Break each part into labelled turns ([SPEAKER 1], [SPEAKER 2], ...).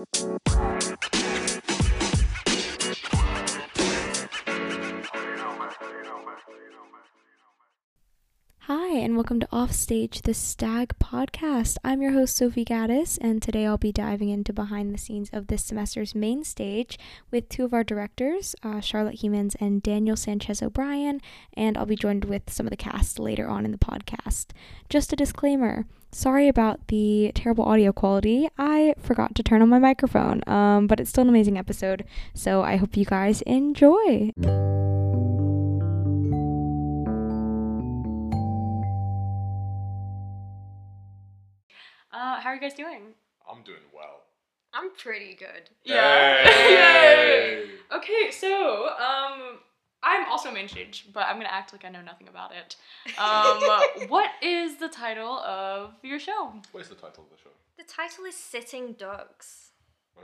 [SPEAKER 1] Hi, and welcome to Offstage, the Stag podcast. I'm your host, Sophie Gaddis, and today I'll be diving into behind the scenes of this semester's main stage with two of our directors, uh, Charlotte Hemans and Daniel Sanchez O'Brien, and I'll be joined with some of the cast later on in the podcast. Just a disclaimer sorry about the terrible audio quality. I forgot to turn on my microphone, um, but it's still an amazing episode, so I hope you guys enjoy. Uh, how are you guys doing?
[SPEAKER 2] I'm doing well.
[SPEAKER 3] I'm pretty good.
[SPEAKER 1] Yeah.
[SPEAKER 2] Yay!
[SPEAKER 1] Okay, so um, I'm also main stage, but I'm gonna act like I know nothing about it. Um, what is the title of your show?
[SPEAKER 2] What is the title of the show?
[SPEAKER 3] The title is Sitting Ducks.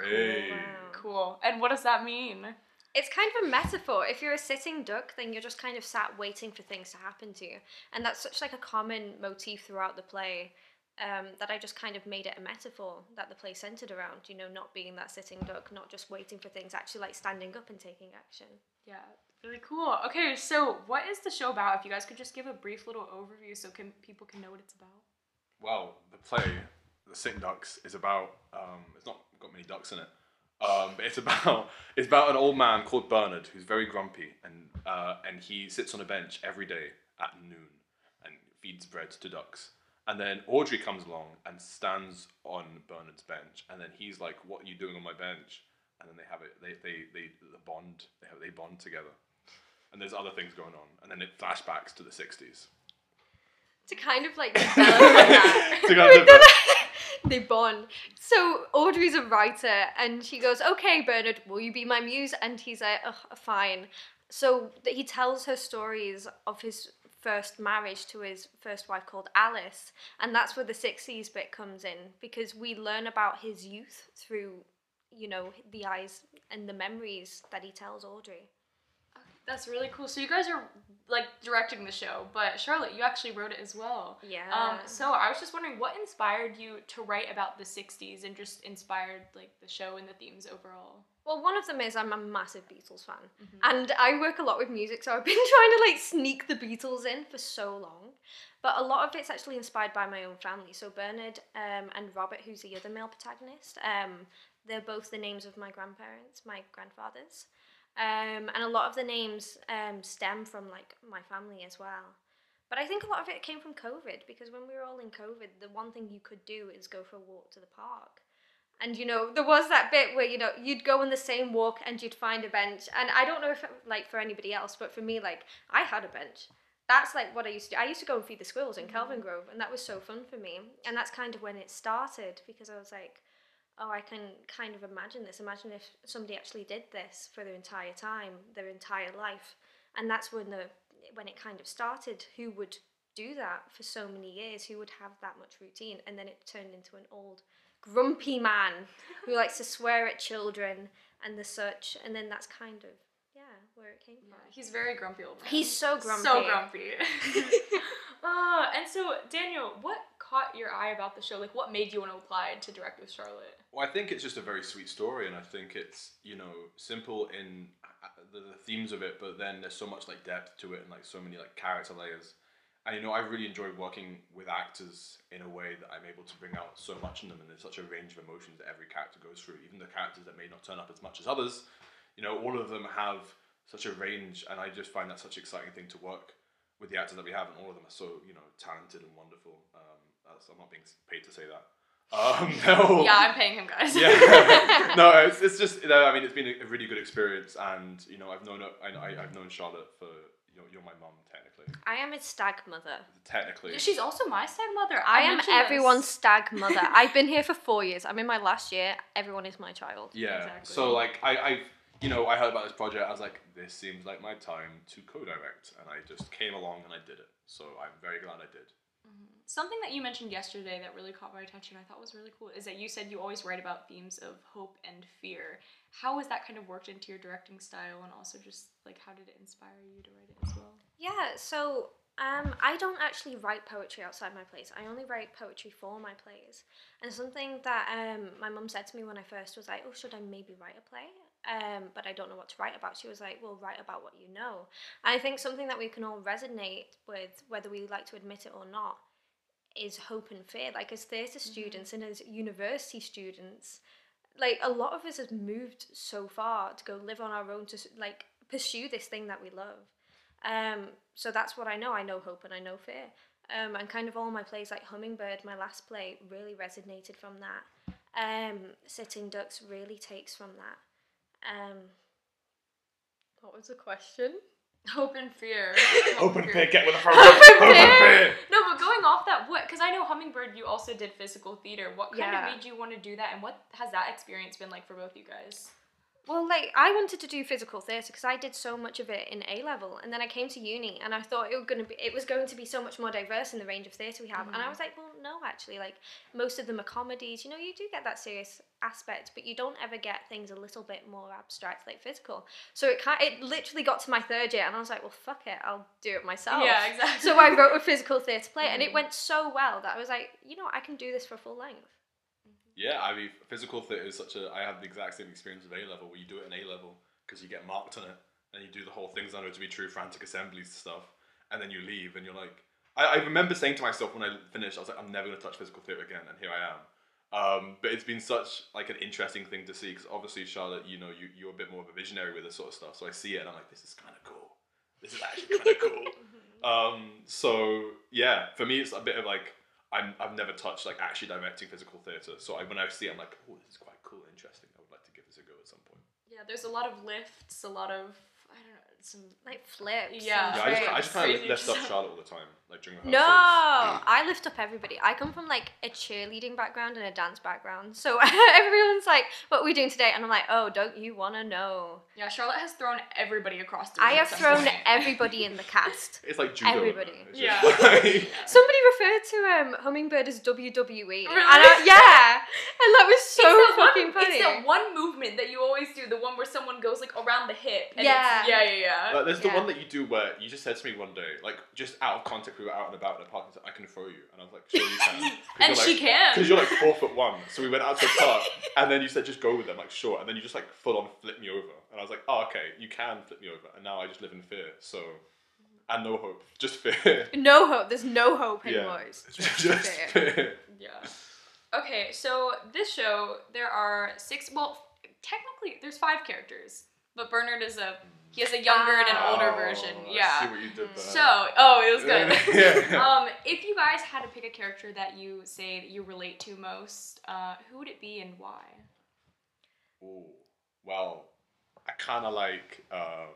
[SPEAKER 2] Hey.
[SPEAKER 3] Wow.
[SPEAKER 1] Cool. And what does that mean?
[SPEAKER 3] It's kind of a metaphor. If you're a sitting duck, then you're just kind of sat waiting for things to happen to you. And that's such like a common motif throughout the play um, that I just kind of made it a metaphor that the play centered around, you know, not being that sitting duck, not just waiting for things, actually like standing up and taking action.
[SPEAKER 1] Yeah, really cool. Okay, so what is the show about? If you guys could just give a brief little overview so can people can know what it's about.
[SPEAKER 2] Well, the play, The Sitting Ducks, is about. Um, it's not got many ducks in it. Um, but it's about it's about an old man called Bernard who's very grumpy and uh, and he sits on a bench every day at noon and feeds bread to ducks. And then Audrey comes along and stands on Bernard's bench, and then he's like, "What are you doing on my bench?" And then they have it. They they they the bond. They have they bond together. And there's other things going on, and then it flashbacks to the '60s.
[SPEAKER 3] To kind of like that.
[SPEAKER 2] To kind of
[SPEAKER 3] they bond. So Audrey's a writer, and she goes, "Okay, Bernard, will you be my muse?" And he's like, "Fine." So he tells her stories of his first marriage to his first wife called Alice, and that's where the '60s bit comes in because we learn about his youth through, you know, the eyes and the memories that he tells Audrey.
[SPEAKER 1] That's really cool. So you guys are like directing the show, but Charlotte, you actually wrote it as well.
[SPEAKER 3] Yeah.
[SPEAKER 1] Um, so I was just wondering what inspired you to write about the 60s and just inspired like the show and the themes overall.
[SPEAKER 3] Well, one of them is I'm a massive Beatles fan,
[SPEAKER 1] Mhm.
[SPEAKER 3] and I work a lot with music, so I've been trying to like sneak the Beatles in for so long. But a lot of it's actually inspired by my own family. So Bernard um, and Robert, who's the other male protagonist, um, they're both the names of my grandparents, my grandfathers, um, and a lot of the names um, stem from like my family as well. But I think a lot of it came from COVID because when we were all in COVID, the one thing you could do is go for a walk to the park. And you know, there was that bit where you know you'd go on the same walk and you'd find a bench. And I don't know if like for anybody else, but for me, like I had a bench. That's like what I used to do. I used to go and feed the squirrels in Kelvin mm-hmm. Grove, and that was so fun for me. And that's kind of when it started because I was like, oh, I can kind of imagine this. Imagine if somebody actually did this for their entire time, their entire life. And that's when the when it kind of started. Who would do that for so many years? Who would have that much routine? And then it turned into an old grumpy man who likes to swear at children and the such. And then that's kind of yeah where it came
[SPEAKER 1] Yeah,
[SPEAKER 3] from.
[SPEAKER 1] he's very grumpy old man.
[SPEAKER 3] He's so grumpy.
[SPEAKER 1] So grumpy. uh, and so Daniel, what caught your eye about the show? Like, what made you want to apply to direct with Charlotte?
[SPEAKER 2] Well, I think it's just a very sweet story, and I think it's you know simple in uh, the, the themes of it, but then there's so much like depth to it and like so many like character layers. And you know, I really enjoy working with actors in a way that I'm able to bring out so much in them, and there's such a range of emotions that every character goes through. Even the characters that may not turn up as much as others, you know, all of them have such a range, and I just find that such an exciting thing to work with the actors that we have, and all of them are so you know talented and wonderful. Um, that's, I'm not being paid to say that. Um, no.
[SPEAKER 1] Yeah, I'm paying him, guys.
[SPEAKER 2] yeah. no, it's, it's just you know, I mean, it's been a, really good experience, and you know, I've known I, I, I've known Charlotte for you know, you're my mum technically.
[SPEAKER 3] I am a stag mother.
[SPEAKER 2] Technically,
[SPEAKER 1] She's also my stag mother.
[SPEAKER 3] I am
[SPEAKER 1] mentioned this.
[SPEAKER 3] everyone's stag mother. I've been here for four years. I'm in my last year. Everyone is my child.
[SPEAKER 2] yeah.
[SPEAKER 1] Exactly.
[SPEAKER 2] So like, I, I, you know, I heard about this project. I was like, this seems like my time to co-direct, and I just came along and I did it. So I'm very glad I did. Mm-hmm.
[SPEAKER 1] Something that you mentioned yesterday that really caught my attention, I thought was really cool, is that you said you always write about themes of hope and fear. How has that kind of worked into your directing style, and also just like how did it inspire you to write it as well?
[SPEAKER 3] Yeah, so Um, I don't actually write poetry outside my plays. I only write poetry for my plays. And something that um, my mum said to me when I first was like, "Oh, should I maybe write a play?" Um, but I don't know what to write about. She was like, "Well, write about what you know." And I think something that we can all resonate with, whether we like to admit it or not, is hope and fear. Like as theatre students and as university students, like a lot of us have moved so far to go live on our own to like pursue this thing that we love. Um, so that's what I know. I know hope and I know fear. Um, and kind of all my plays, like Hummingbird, my last play, really resonated from that. Um, Sitting Ducks really takes from that. Um, what was the question?
[SPEAKER 4] Hope and fear.
[SPEAKER 2] Open
[SPEAKER 4] fear.
[SPEAKER 2] pit, get with the program.
[SPEAKER 3] Open
[SPEAKER 2] Open
[SPEAKER 3] pit.
[SPEAKER 2] pit.
[SPEAKER 4] No, but going off that, what? Because I know Hummingbird, you also did physical theater. What kind
[SPEAKER 3] Yeah.
[SPEAKER 4] of made you want to do that, and what has that experience been like for both you guys?
[SPEAKER 3] Well, like I wanted to do physical theatre because I did so much of it in A level, and then I came to uni and I thought it was gonna be it was going to be so much more diverse in the range of theatre we have, and I mm-hmm. was like, well, no, actually, like most of them are comedies. You know, you do get that serious aspect, but you don't ever get things a little bit more abstract, like physical. So it kind it literally got to my third year, and I was like, well, fuck it, I'll do it myself.
[SPEAKER 4] Yeah, exactly.
[SPEAKER 3] So I wrote a physical theatre play, and it mm-hmm. went so well that I was like, you know, I can do this for full length.
[SPEAKER 2] Yeah, I mean, physical theatre is such a. I have the exact same experience of A level, where you do it in A level because you get marked on it, and you do the whole things I know to be true, Frantic Assembly's stuff, and then you leave, and you're like. I, I remember saying to myself when I finished, I was like, I'm never going to touch physical theatre again, and here I am. Um, but it's been such like an interesting thing to see because obviously Charlotte, you know, you you're a bit more of a visionary with this sort of stuff. So I see it and I'm like, this is kind of cool. This is actually kind of cool. Um, so yeah, for me, it's a bit of like I'm I've never touched like actually directing physical theatre. So I, when I see, it, I'm like, oh, this is quite cool, and interesting. I would like to give this a go at some point.
[SPEAKER 4] Yeah, there's a lot of lifts, a lot of I don't know, some
[SPEAKER 3] Like flips.
[SPEAKER 4] Yeah.
[SPEAKER 2] Yeah, I just, I just kind of
[SPEAKER 4] Crazy
[SPEAKER 2] lift up
[SPEAKER 4] stuff.
[SPEAKER 2] Charlotte all the time, like during
[SPEAKER 3] No. I lift up everybody. I come from like a cheerleading background and a dance background. So everyone's like, what are we doing today? And I'm like, oh, don't you want to know?
[SPEAKER 4] Yeah, Charlotte has thrown everybody across the
[SPEAKER 3] I have
[SPEAKER 4] thrown
[SPEAKER 3] point. everybody in the cast.
[SPEAKER 2] It's like judo.
[SPEAKER 3] Everybody.
[SPEAKER 2] It's
[SPEAKER 4] Yeah.
[SPEAKER 2] like-
[SPEAKER 3] Somebody referred to um, Hummingbird as WWE.
[SPEAKER 4] Really?
[SPEAKER 3] And I, yeah. And that was so
[SPEAKER 4] It's that
[SPEAKER 3] fucking
[SPEAKER 4] one,
[SPEAKER 3] funny.
[SPEAKER 4] It's that one movement that you always do, the one where someone goes like around the hip. And
[SPEAKER 3] Yeah.
[SPEAKER 4] It's, yeah, yeah, yeah.
[SPEAKER 2] Like, there's the
[SPEAKER 3] Yeah.
[SPEAKER 2] one that you do where you just said to me one day, like just out of context, we were out and about in a park, and said, I can throw you, and I was like, sure you can.
[SPEAKER 4] and she can.
[SPEAKER 2] Because you're like four foot one, so we went out to the park, and then you said just go with them, like sure, and then you just like full on flip me over, and I was like, oh okay, you can flip me over, and now I just live in fear, so and no hope, just fear.
[SPEAKER 3] no hope. There's no hope
[SPEAKER 2] Yeah.
[SPEAKER 3] anymore. It's
[SPEAKER 2] just
[SPEAKER 3] just fear.
[SPEAKER 2] fear.
[SPEAKER 4] Yeah. Okay, so this show there are six. Well, technically there's five characters, but Bernard is a he has a younger and an older
[SPEAKER 2] Oh,
[SPEAKER 4] version.
[SPEAKER 2] I
[SPEAKER 4] Yeah.
[SPEAKER 2] see what you did there.
[SPEAKER 4] So, oh, it was good.
[SPEAKER 2] Yeah.
[SPEAKER 4] um, if you guys had to pick a character that you say that you relate to most, uh, who would it be and why?
[SPEAKER 2] Ooh, well, I kind of like um,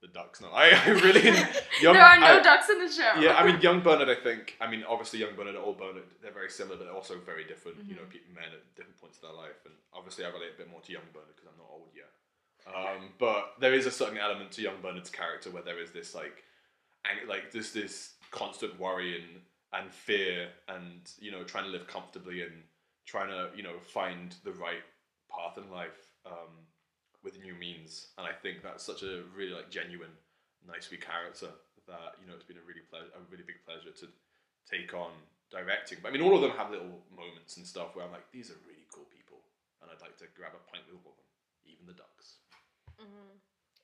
[SPEAKER 2] the ducks No, I, I really young.
[SPEAKER 4] there are no
[SPEAKER 2] I-
[SPEAKER 4] ducks in the show.
[SPEAKER 2] Yeah, I mean, young Bernard. I think. I mean, obviously, young Bernard and old Bernard, they're very similar, but they're also very different. You know, men at different points of their life, and obviously, I relate a bit more to young Bernard because I'm not old yet. Um, but there is a certain element to young Bernard's character where there is this like, ang- like this this constant worry and and fear, and you know, trying to live comfortably and trying to you know find the right path in life um, with new means. And I think that's such a really like genuine, nice wee character that you know it's been a really ple- a really big pleasure to take on directing. But I mean, all of them have little moments and stuff where I'm like, these are really cool people, and I'd like to grab a pint with all of them, even the ducks.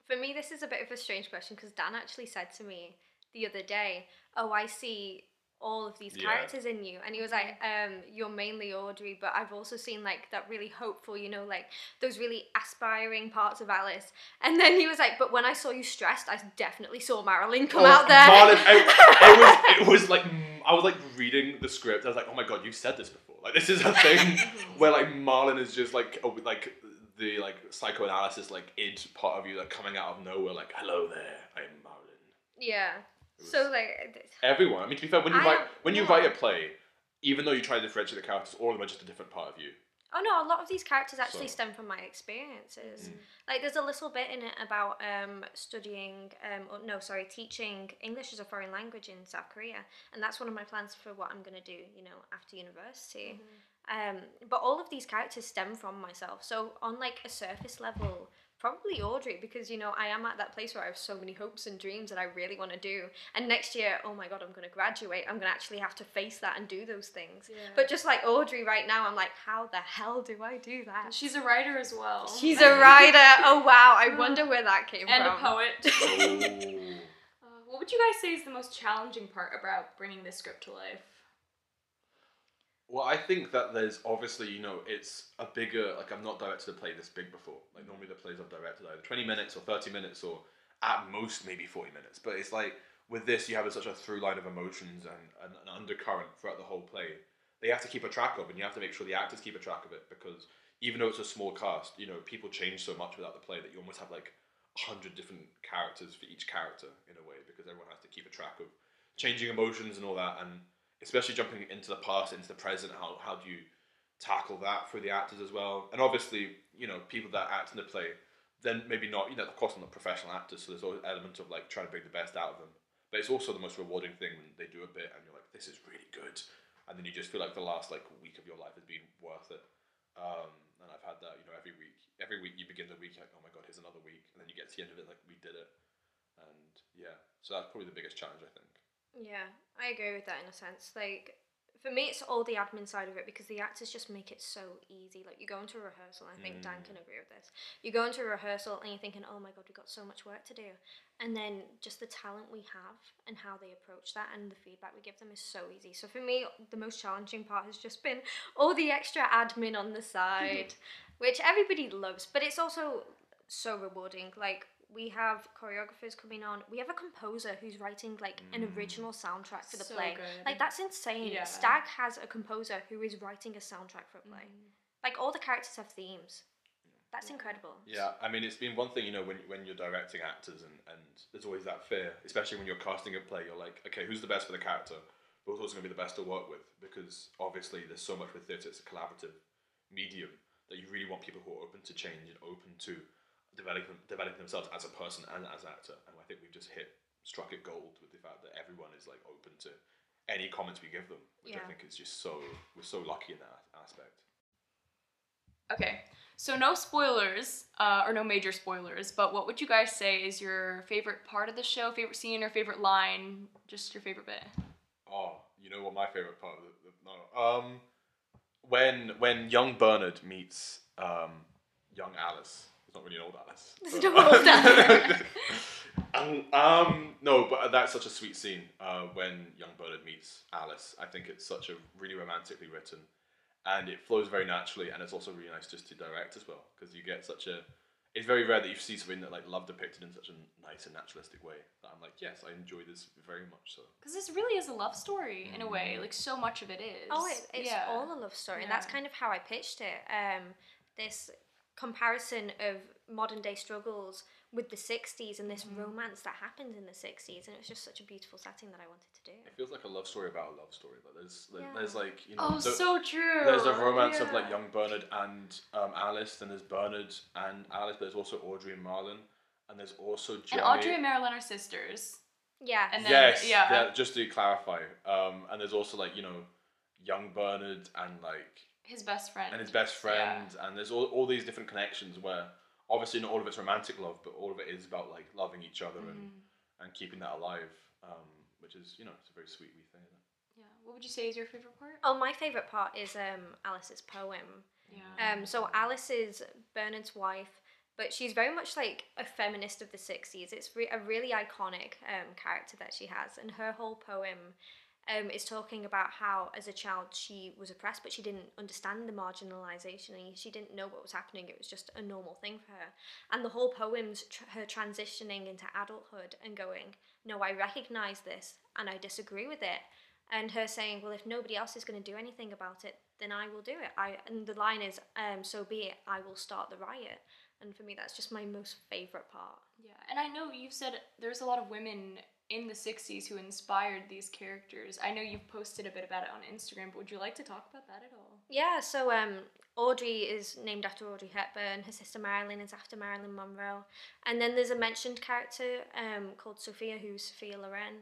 [SPEAKER 3] For me, this is a bit of a strange question because Dan actually said to me the other day, "Oh, I see all of these
[SPEAKER 2] Yeah.
[SPEAKER 3] characters in you," and he was like, um, "You're mainly Audrey, but I've also seen like that really hopeful, you know, like those really aspiring parts of Alice." And then he was like, "But when I saw you stressed, I definitely saw Marilyn come
[SPEAKER 2] Oh,
[SPEAKER 3] out there."
[SPEAKER 2] Marilyn, I, it was it was like mm, I was like reading the script. I was like, oh my god, you've said this before. Like this is a thing where like Marilyn is just like oh, like the like psychoanalysis like id part of you like coming out of nowhere. Like hello there, I'm Marilyn.
[SPEAKER 3] yeah. So like,
[SPEAKER 2] Everyone. I mean, to be fair, when you
[SPEAKER 3] I-
[SPEAKER 2] write when you
[SPEAKER 3] yeah.
[SPEAKER 2] write a play, even though you try to differentiate the characters, all of them are just a different part of you.
[SPEAKER 3] Oh no, a lot of these characters actually
[SPEAKER 2] So-
[SPEAKER 3] stem from my experiences.
[SPEAKER 2] Mm.
[SPEAKER 3] Like there's a little bit in it about um, studying, um, or no, sorry, teaching English as a foreign language in South Korea, and that's one of my plans for what I'm gonna do, you know, after university. Um, but all of these characters stem from myself. So on like a surface level, probably Audrey because you know I am at that place where I have so many hopes and dreams that I really want to do. And next year, oh my god, I'm going to graduate. I'm going to actually have to face that and do those things.
[SPEAKER 4] Yeah.
[SPEAKER 3] But just like Audrey right now, I'm like, how the hell do I do that?
[SPEAKER 4] She's a writer as well.
[SPEAKER 3] She's a writer. Oh wow, I wonder where that came
[SPEAKER 4] and
[SPEAKER 3] from.
[SPEAKER 4] And a poet. Uh, what would you guys say is the most challenging part about bringing this script to life?
[SPEAKER 2] Well, I think that there's obviously, you know, it's a bigger, like, I've not directed a play this big before. Like, normally the plays I've directed are either 20 minutes or 30 minutes or at most maybe 40 minutes. But it's like, with this, you have such a through line of emotions and, and an undercurrent throughout the whole play. They have to keep a track of, and you have to make sure the actors keep a track of it because even though it's a small cast, you know, people change so much without the play that you almost have like a hundred different characters for each character in a way because everyone has to keep a track of changing emotions and all that and especially jumping into the past into the present how, how do you tackle that for the actors as well and obviously you know people that act in the play then maybe not you know of course I'm not professional actors so there's always an element of like trying to bring the best out of them but it's also the most rewarding thing when they do a bit and you're like this is really good and then you just feel like the last like week of your life has been worth it um, and I've had that, you know, every week. Every week you begin the week like, oh my god, here's another week, and then you get to the end of it like we did it, and yeah. So that's probably the biggest challenge I think.
[SPEAKER 3] Yeah, I agree with that in a sense. Like for me, it's all the admin side of it because the actors just make it so easy. Like you go into a rehearsal, and I think Dan can mm. agree with this. You go into a rehearsal and you're thinking, "Oh my god, we've got so much work to do," and then just the talent we have and how they approach that and the feedback we give them is so easy. So for me, the most challenging part has just been all the extra admin on the side, which everybody loves, but it's also so rewarding. Like we have choreographers coming on. We have a composer who's writing like an mm. original soundtrack for the
[SPEAKER 4] So
[SPEAKER 3] play.
[SPEAKER 4] good.
[SPEAKER 3] Like that's insane.
[SPEAKER 4] Yeah.
[SPEAKER 3] Stag has a composer who is writing a soundtrack for a play. Mm. Like all the characters have themes. That's incredible.
[SPEAKER 2] Yeah, I mean, it's been one thing, you know, when, when you're directing actors, and, and there's always that fear, especially when you're casting a play. You're like, okay, who's the best for the character? But who's also going to be the best to work with? Because obviously, there's so much with theatre, it's a collaborative medium that you really want people who are open to change and open to developing, developing themselves as a person and as an actor. And I think we've just hit, struck it gold with the fact that everyone is like open to any comments we give them, which I think is just so, we're so lucky in that aspect.
[SPEAKER 4] Okay, so no spoilers, uh, or no major spoilers, but what would you guys say is your favorite part of the show, favorite scene, or favorite line? Just your favorite bit.
[SPEAKER 2] Oh, you know what my favorite part of the, the no um when when young Bernard meets um young Alice. It's not really an old Alice.
[SPEAKER 3] It's
[SPEAKER 2] but-
[SPEAKER 3] not old Alice.
[SPEAKER 2] um, um no, but that's such a sweet scene uh, when young Bernard meets Alice. I think it's such a really romantically written, and it flows very naturally, and it's also really nice just to direct as well because you get such a. It's very rare that you see something that like love depicted in such a nice and naturalistic way. That I'm like, yes, I enjoy this very much. So
[SPEAKER 4] Because this really is a love story in a way. Like so much of it is.
[SPEAKER 3] Oh, it, it's
[SPEAKER 4] Yeah.
[SPEAKER 3] all a love story, and that's kind of how I pitched it. Um, this comparison of modern day struggles with the 60s and this
[SPEAKER 4] Mm-hmm.
[SPEAKER 3] romance that happened in the 60s, and it was just such a beautiful setting that I wanted to do.
[SPEAKER 2] It feels like a love story about a love story. Like there's like,
[SPEAKER 3] Yeah.
[SPEAKER 2] there's like you know
[SPEAKER 4] Oh,
[SPEAKER 2] the-
[SPEAKER 4] so true.
[SPEAKER 2] there's a romance of like young Bernard and um, Alice. Then there's Bernard and Alice. But there's also Audrey and Marilyn. And there's also
[SPEAKER 4] And Audrey and Marilyn are sisters.
[SPEAKER 3] Yeah.
[SPEAKER 4] And then
[SPEAKER 2] yes,
[SPEAKER 4] yeah.
[SPEAKER 2] yeah, Just to clarify, um, and there's also like you know, young Bernard and like
[SPEAKER 4] his best friend.
[SPEAKER 2] and his best friend, and there's all, all these different connections where obviously not all of it's romantic love, but all of it is about like loving each other and
[SPEAKER 4] Mm-hmm.
[SPEAKER 2] and keeping that alive, um, which is you know it's a very sweet wee thing. Isn't it?
[SPEAKER 4] Yeah. What would you say is your favorite part?
[SPEAKER 3] Oh, my favourite part is um, Alice's poem.
[SPEAKER 4] Yeah.
[SPEAKER 3] Um, so Alice is Bernard's wife, but she's very much like a feminist of the 60s. It's re- a really iconic um, character that she has, and her whole poem um, is talking about how, as a child, she was oppressed, but she didn't understand the marginalization, and she didn't know what was happening. It was just a normal thing for her. And the whole poem's tr- her transitioning into adulthood and going, No, I recognize this, and I disagree with it. And her saying, Well, if nobody else is going to do anything about it, then I will do it. I and the line is, um, so be it. I will start the riot. And for me, that's just my most favorite part.
[SPEAKER 4] Yeah, and I know you've said there's a lot of women in the 60s who inspired these characters. I know you've posted a bit about it on Instagram, but would you like to talk about that at all?
[SPEAKER 3] Yeah. So um, Audrey is named after Audrey Hepburn. Her sister Marilyn is after Marilyn Monroe. And then there's a mentioned character um called Sophia, who's Sophia Loren.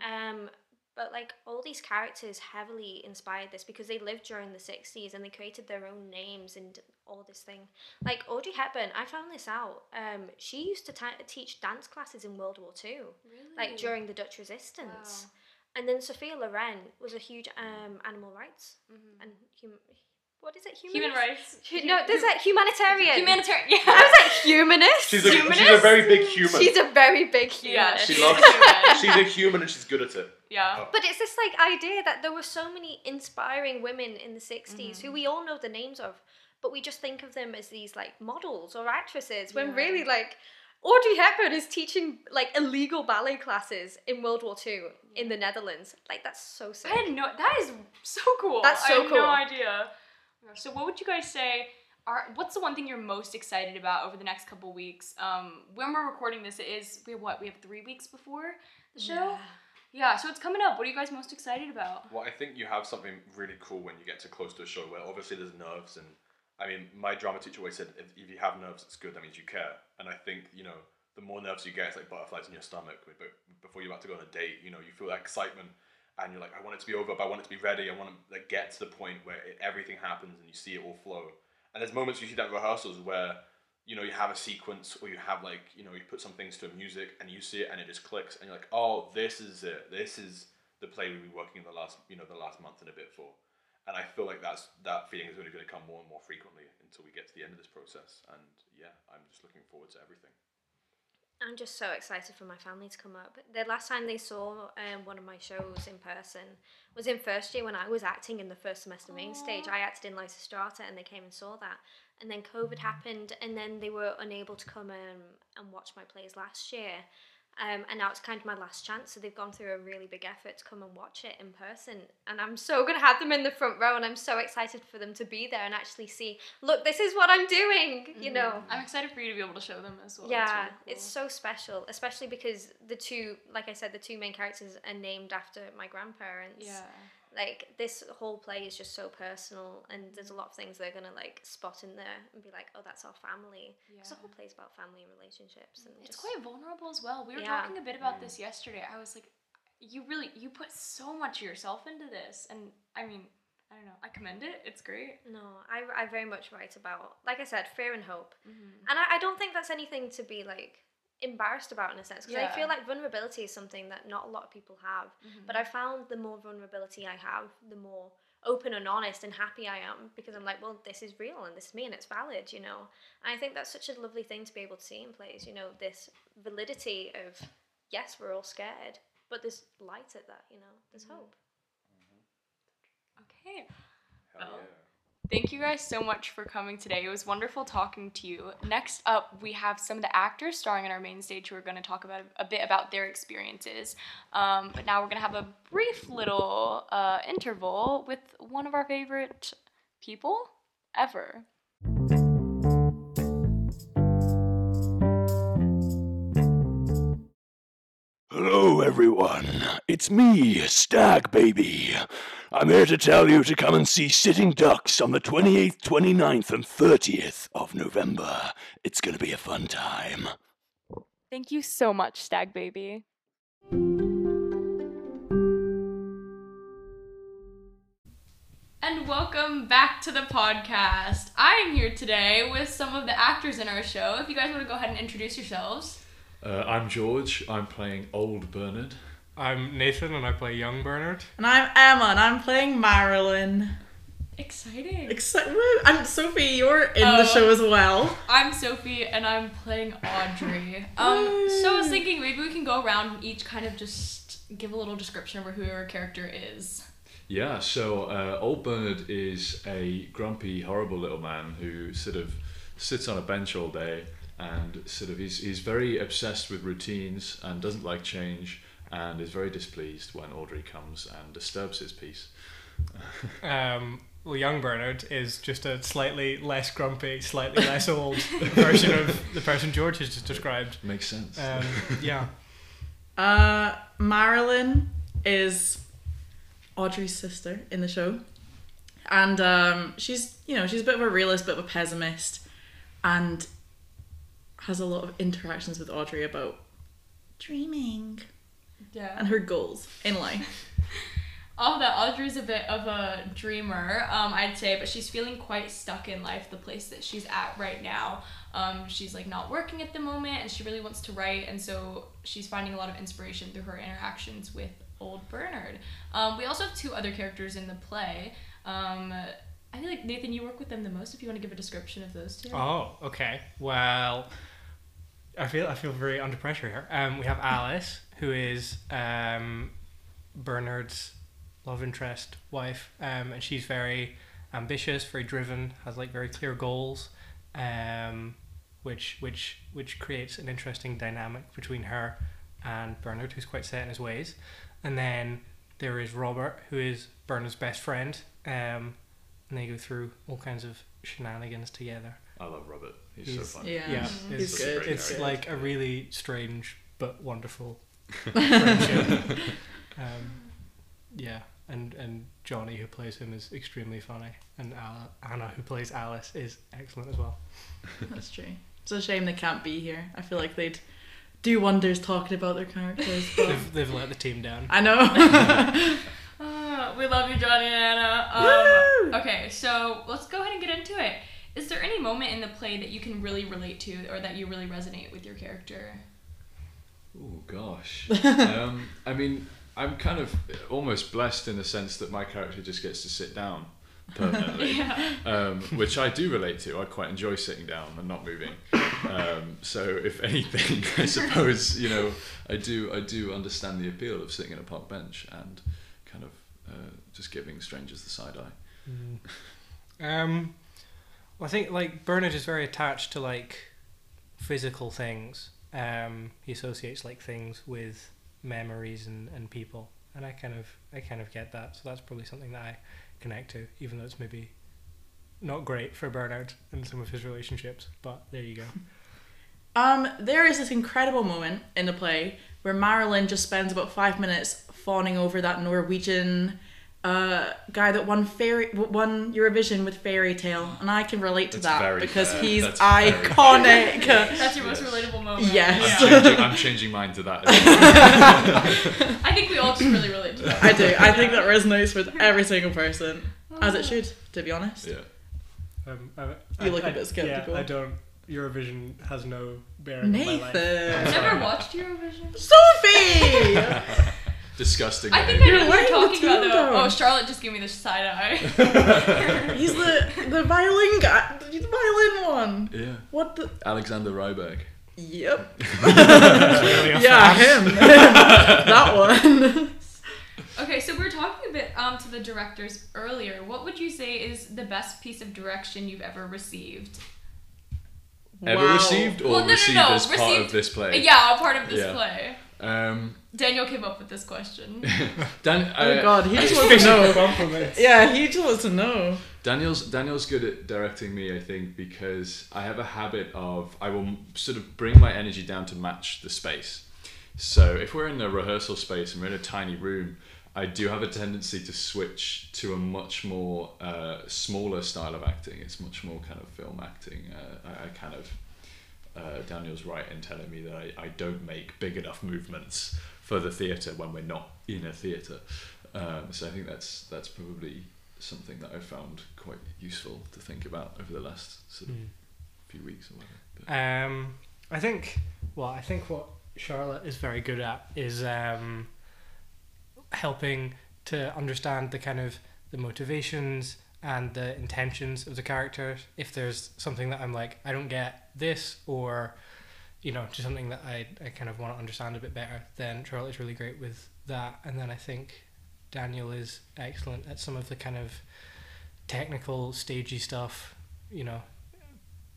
[SPEAKER 3] Um, but like all these characters heavily inspired this because they lived during the 60s and they created their own names and all this thing. Like Audrey Hepburn, I found this out. Um, she used to ta teach dance classes in World War Two, like during the Dutch resistance.
[SPEAKER 4] Wow.
[SPEAKER 3] And then Sophia Loren was a huge um, animal rights and hum- what is it?
[SPEAKER 4] Human rights.
[SPEAKER 3] Hu- No, there's a humanitarian.
[SPEAKER 4] Humanitarian. Yeah.
[SPEAKER 3] I was like humanist.
[SPEAKER 2] She's a, she's a
[SPEAKER 4] Humanist?
[SPEAKER 2] very big human.
[SPEAKER 3] She's a very big
[SPEAKER 4] Yeah,
[SPEAKER 3] humanist.
[SPEAKER 2] she
[SPEAKER 4] she
[SPEAKER 2] loves.
[SPEAKER 4] is human.
[SPEAKER 2] she's a human and she's good at it.
[SPEAKER 4] yeah.
[SPEAKER 3] But it's this like idea that there were so many inspiring women in the 60s
[SPEAKER 4] Mm-hmm.
[SPEAKER 3] who we all know the names of, but we just think of them as these like models or actresses when
[SPEAKER 4] Yeah.
[SPEAKER 3] really like Audrey Hepburn is teaching like illegal ballet classes in World War II in the Netherlands. Like that's so sick.
[SPEAKER 4] I had no. That is so cool.
[SPEAKER 3] That's so
[SPEAKER 4] I had
[SPEAKER 3] cool.
[SPEAKER 4] No idea. So, what would you guys say? Are what's the one thing you're most excited about over the next couple weeks? Um, when we're recording this, it is we have what we have three weeks before the show. Yeah. Yeah, so it's coming up. What are you guys most excited about?
[SPEAKER 2] Well, I think you have something really cool when you get too close to a show where obviously there's nerves and I mean my drama teacher always said if, if you have nerves it's good that means you care and I think you know the more nerves you get it's like butterflies in your stomach but before you're about to go on a date you know you feel that excitement and you're like I want it to be over but I want it to be ready. I want to like get to the point where it, everything happens and you see it all flow. And there's moments you see that rehearsals where you know you have a sequence or you have like you know you put some things to a music and you see it and it just clicks and you're like oh this is it. This is the play we've been working the last you know the last month and a bit for. And I feel like that's that feeling is only going to come more and more frequently until we get to the end of this process. And yeah I'm just looking forward to everything
[SPEAKER 3] I'm just so excited for my family to come up. The last time they saw um, one of my shows in person was in first year when I was acting in the first semester main stage. I acted in Lysistrata and they came and saw that. And then COVID happened and then they were unable to come um, and watch my plays last year. Um, and now it's kind of my last chance. So they've gone through a really big effort to come and watch it in person. And I'm so going to have them in the front row and I'm so excited for them to be there and actually see, look, this is what I'm doing, you know.
[SPEAKER 4] I'm excited for you to be able to show them as well.
[SPEAKER 3] Yeah,
[SPEAKER 4] really cool.
[SPEAKER 3] it's so special, especially because the two, like I said, the two main characters are named after my grandparents.
[SPEAKER 4] yeah.
[SPEAKER 3] Like this whole play is just so personal, and there's a lot of things they're gonna like spot in there and be like, "Oh, that's our family." Because the whole play is about family and relationships, and
[SPEAKER 4] It's
[SPEAKER 3] just
[SPEAKER 4] quite vulnerable as well. We were
[SPEAKER 3] Yeah.
[SPEAKER 4] talking a bit about this yesterday. I was like, you really you put so much of yourself into this, and I mean, I don't know. I commend it. It's great.
[SPEAKER 3] no, I, I very much write about, like I said, fear and hope,
[SPEAKER 4] Mm-hmm.
[SPEAKER 3] and I, I don't think that's anything to be like embarrassed about in a sense because I feel like vulnerability is something that not a lot of people have. Mm-hmm. But I found the more vulnerability I have, the more open and honest and happy I am because I'm like, well, this is real and this is me and it's valid, you know. And I think that's such a lovely thing to be able to see in plays, you know, this validity of yes, we're all scared, but there's light at that, you know. There's mm-hmm. hope. Mm-hmm.
[SPEAKER 4] Okay.
[SPEAKER 2] Hell
[SPEAKER 4] Well,
[SPEAKER 2] yeah.
[SPEAKER 4] Thank you guys so much for coming today. It was wonderful talking to you. Next up, we have some of the actors starring in our main stage who are going to talk about a bit about their experiences. Um, but now we're going to have a brief little uh, interval with one of our favorite people ever.
[SPEAKER 5] Hello, everyone. It's me, Stag Baby. I'm here to tell you to come and see Sitting Ducks on the 28th, 29th, and 30th of November. It's gonna be a fun time.
[SPEAKER 4] Thank you so much, Stag Baby. And welcome back to the podcast. I am here today with some of the actors in our show. If you guys want to go ahead and introduce yourselves.
[SPEAKER 6] Uh, I'm George. I'm playing Old Bernard.
[SPEAKER 7] I'm Nathan and I play young Bernard.
[SPEAKER 8] And I'm Emma and I'm playing Marilyn.
[SPEAKER 4] Exciting.
[SPEAKER 8] Exci- woo! And Sophie, you're in
[SPEAKER 4] Oh.
[SPEAKER 8] the show as well.
[SPEAKER 4] I'm Sophie and I'm playing Audrey. Um, so I was thinking maybe we can go around and each kind of just give a little description of who our character is.
[SPEAKER 6] Yeah, so uh, Old Bernard is a grumpy, horrible little man who sort of sits on a bench all day and sort of he's, he's very obsessed with routines and doesn't like change and is very displeased when Audrey comes and disturbs his peace.
[SPEAKER 7] Um, well, young Bernard is just a slightly less grumpy, slightly less old version of the person George has just described.
[SPEAKER 6] Makes sense.
[SPEAKER 7] Um, yeah.
[SPEAKER 8] Uh, Marilyn is Audrey's sister in the show. And um, she's, you know, she's a bit of a realist, bit of a pessimist, and has a lot of interactions with Audrey about dreaming
[SPEAKER 4] Yeah.
[SPEAKER 8] and her goals in life.
[SPEAKER 4] Oh, that Audrey's a bit of a dreamer, um, I'd say, but she's feeling quite stuck in life, the place that she's at right now. Um, she's like not working at the moment, and she really wants to write, and so she's finding a lot of inspiration through her interactions with old Bernard. Um, we also have two other characters in the play. Um, I feel like Nathan, you work with them the most. If you want to give a description of those two.
[SPEAKER 7] Oh, okay. Well, I feel I feel very under pressure here. Um, we have Alice, who is um, Bernard's love interest wife, um, and she's very ambitious, very driven, has like very clear goals, um, which which which creates an interesting dynamic between her and Bernard, who's quite set in his ways. And then there is Robert, who is Bernard's best friend, um, and they go through all kinds of shenanigans together.
[SPEAKER 6] I love Robert. He's,
[SPEAKER 7] He's-
[SPEAKER 6] so funny.
[SPEAKER 8] Yeah,
[SPEAKER 7] Yeah,
[SPEAKER 8] he's
[SPEAKER 7] it's,
[SPEAKER 8] good.
[SPEAKER 7] it's
[SPEAKER 8] he's
[SPEAKER 7] like a really strange but wonderful friendship. um, yeah, and and Johnny who plays him is extremely funny, and Ala- Anna who plays Alice is excellent as well.
[SPEAKER 8] That's true. It's a shame they can't be here. I feel like they'd do wonders talking about their characters. But
[SPEAKER 7] They've they've let the team down.
[SPEAKER 8] I know.
[SPEAKER 4] Ah, we love you, Johnny and Anna. Um, okay, so let's go ahead and get into it. Is there any moment in the play that you can really relate to, or that you really resonate with your character?
[SPEAKER 6] Oh gosh. um, I mean, I'm kind of almost blessed in the sense that my character just gets to sit down permanently,
[SPEAKER 4] Yeah.
[SPEAKER 6] um, which I do relate to. I quite enjoy sitting down and not moving. Um, so, if anything, I suppose you know, I do I do understand the appeal of sitting in a park bench and kind of uh, just giving strangers the side eye.
[SPEAKER 7] Um, well, I think like Bernard is very attached to like physical things. Um, he associates like things with memories and, and people, and I kind of I kind of get that. So that's probably something that I connect to, even though it's maybe not great for Bernard and some of his relationships. But there you go.
[SPEAKER 8] Um, there is this incredible moment in the play where Marilyn just spends about five minutes fawning over that Norwegian uh, guy that won fairy won Eurovision with Fairy Tale, and I can relate to
[SPEAKER 6] That's
[SPEAKER 8] that because
[SPEAKER 6] fair.
[SPEAKER 8] he's
[SPEAKER 6] That's
[SPEAKER 8] iconic.
[SPEAKER 4] That's your most relatable moment.
[SPEAKER 8] Yes.
[SPEAKER 6] I'm
[SPEAKER 4] Yeah.
[SPEAKER 6] changing, I'm changing mine to that. well.
[SPEAKER 4] I think we all just really relate to that.
[SPEAKER 8] I do. I think that resonates with every single person, as it should. To be honest.
[SPEAKER 6] yeah.
[SPEAKER 7] Um, I,
[SPEAKER 8] You look
[SPEAKER 7] a
[SPEAKER 8] a bit skeptical.
[SPEAKER 7] Yeah, I don't. Eurovision has no bearing on my life.
[SPEAKER 8] Nathan.
[SPEAKER 4] Never watched Eurovision.
[SPEAKER 8] Sophie.
[SPEAKER 6] Disgusting.
[SPEAKER 4] I think I
[SPEAKER 6] behavior.
[SPEAKER 4] know what
[SPEAKER 8] You're
[SPEAKER 4] you're talking about
[SPEAKER 8] team
[SPEAKER 4] though. Oh, Charlotte just gave me the side eye.
[SPEAKER 8] He's the the violin guy. The violin one.
[SPEAKER 6] Yeah.
[SPEAKER 8] What the?
[SPEAKER 6] Alexander Rybak.
[SPEAKER 8] Yep. Yeah, him. that one.
[SPEAKER 4] okay, so we are talking a bit um, to the directors earlier. What would you say is the best piece of direction you've ever received?
[SPEAKER 6] Ever
[SPEAKER 8] Wow.
[SPEAKER 6] received or
[SPEAKER 4] Well, no, no,
[SPEAKER 6] received
[SPEAKER 4] no,
[SPEAKER 6] as part of this play?
[SPEAKER 4] Yeah, a part of this
[SPEAKER 6] Yeah.
[SPEAKER 4] play.
[SPEAKER 6] Um,
[SPEAKER 4] Daniel came up with this question.
[SPEAKER 6] Dan,
[SPEAKER 8] Oh
[SPEAKER 6] uh,
[SPEAKER 8] god, he just wants to know. Yeah, he just wants to know.
[SPEAKER 6] Daniel's Daniel's good at directing me, I think, because I have a habit of I will sort of bring my energy down to match the space. So if we're in a rehearsal space and we're in a tiny room, I do have a tendency to switch to a much more uh, smaller style of acting. It's much more kind of film acting. Uh, I, I kind of uh, Daniel's right in telling me that I, I don't make big enough movements for the theatre when we're not in a theatre. Um, so I think that's that's probably something that I've found quite useful to think about over the last sort of
[SPEAKER 7] Mm.
[SPEAKER 6] few weeks or whatever.
[SPEAKER 7] Um, I think. Well, I think what Charlotte is very good at is um, helping to understand the kind of the motivations and the intentions of the characters. If there's something that I'm like, I don't get this, or you know, just something that I, I kind of want to understand a bit better, then Charlotte's really great with that. And then I think Daniel is excellent at some of the kind of technical, stagey stuff. You know,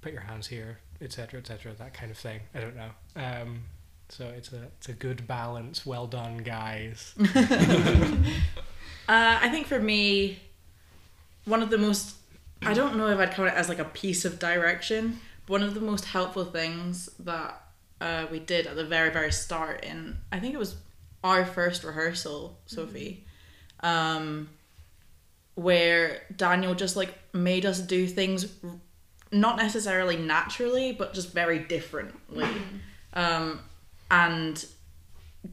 [SPEAKER 7] put your hands here, etc., etc., that kind of thing. I don't know. Um, so it's a it's a good balance. Well done, guys.
[SPEAKER 8] Uh, I think for me, one of the most I don't know if I'd count it as like a piece of direction, but one of the most helpful things that uh, we did at the very very start in I think it was our first rehearsal, Sophie, um, where Daniel just like made us do things not necessarily naturally, but just very differently, um, and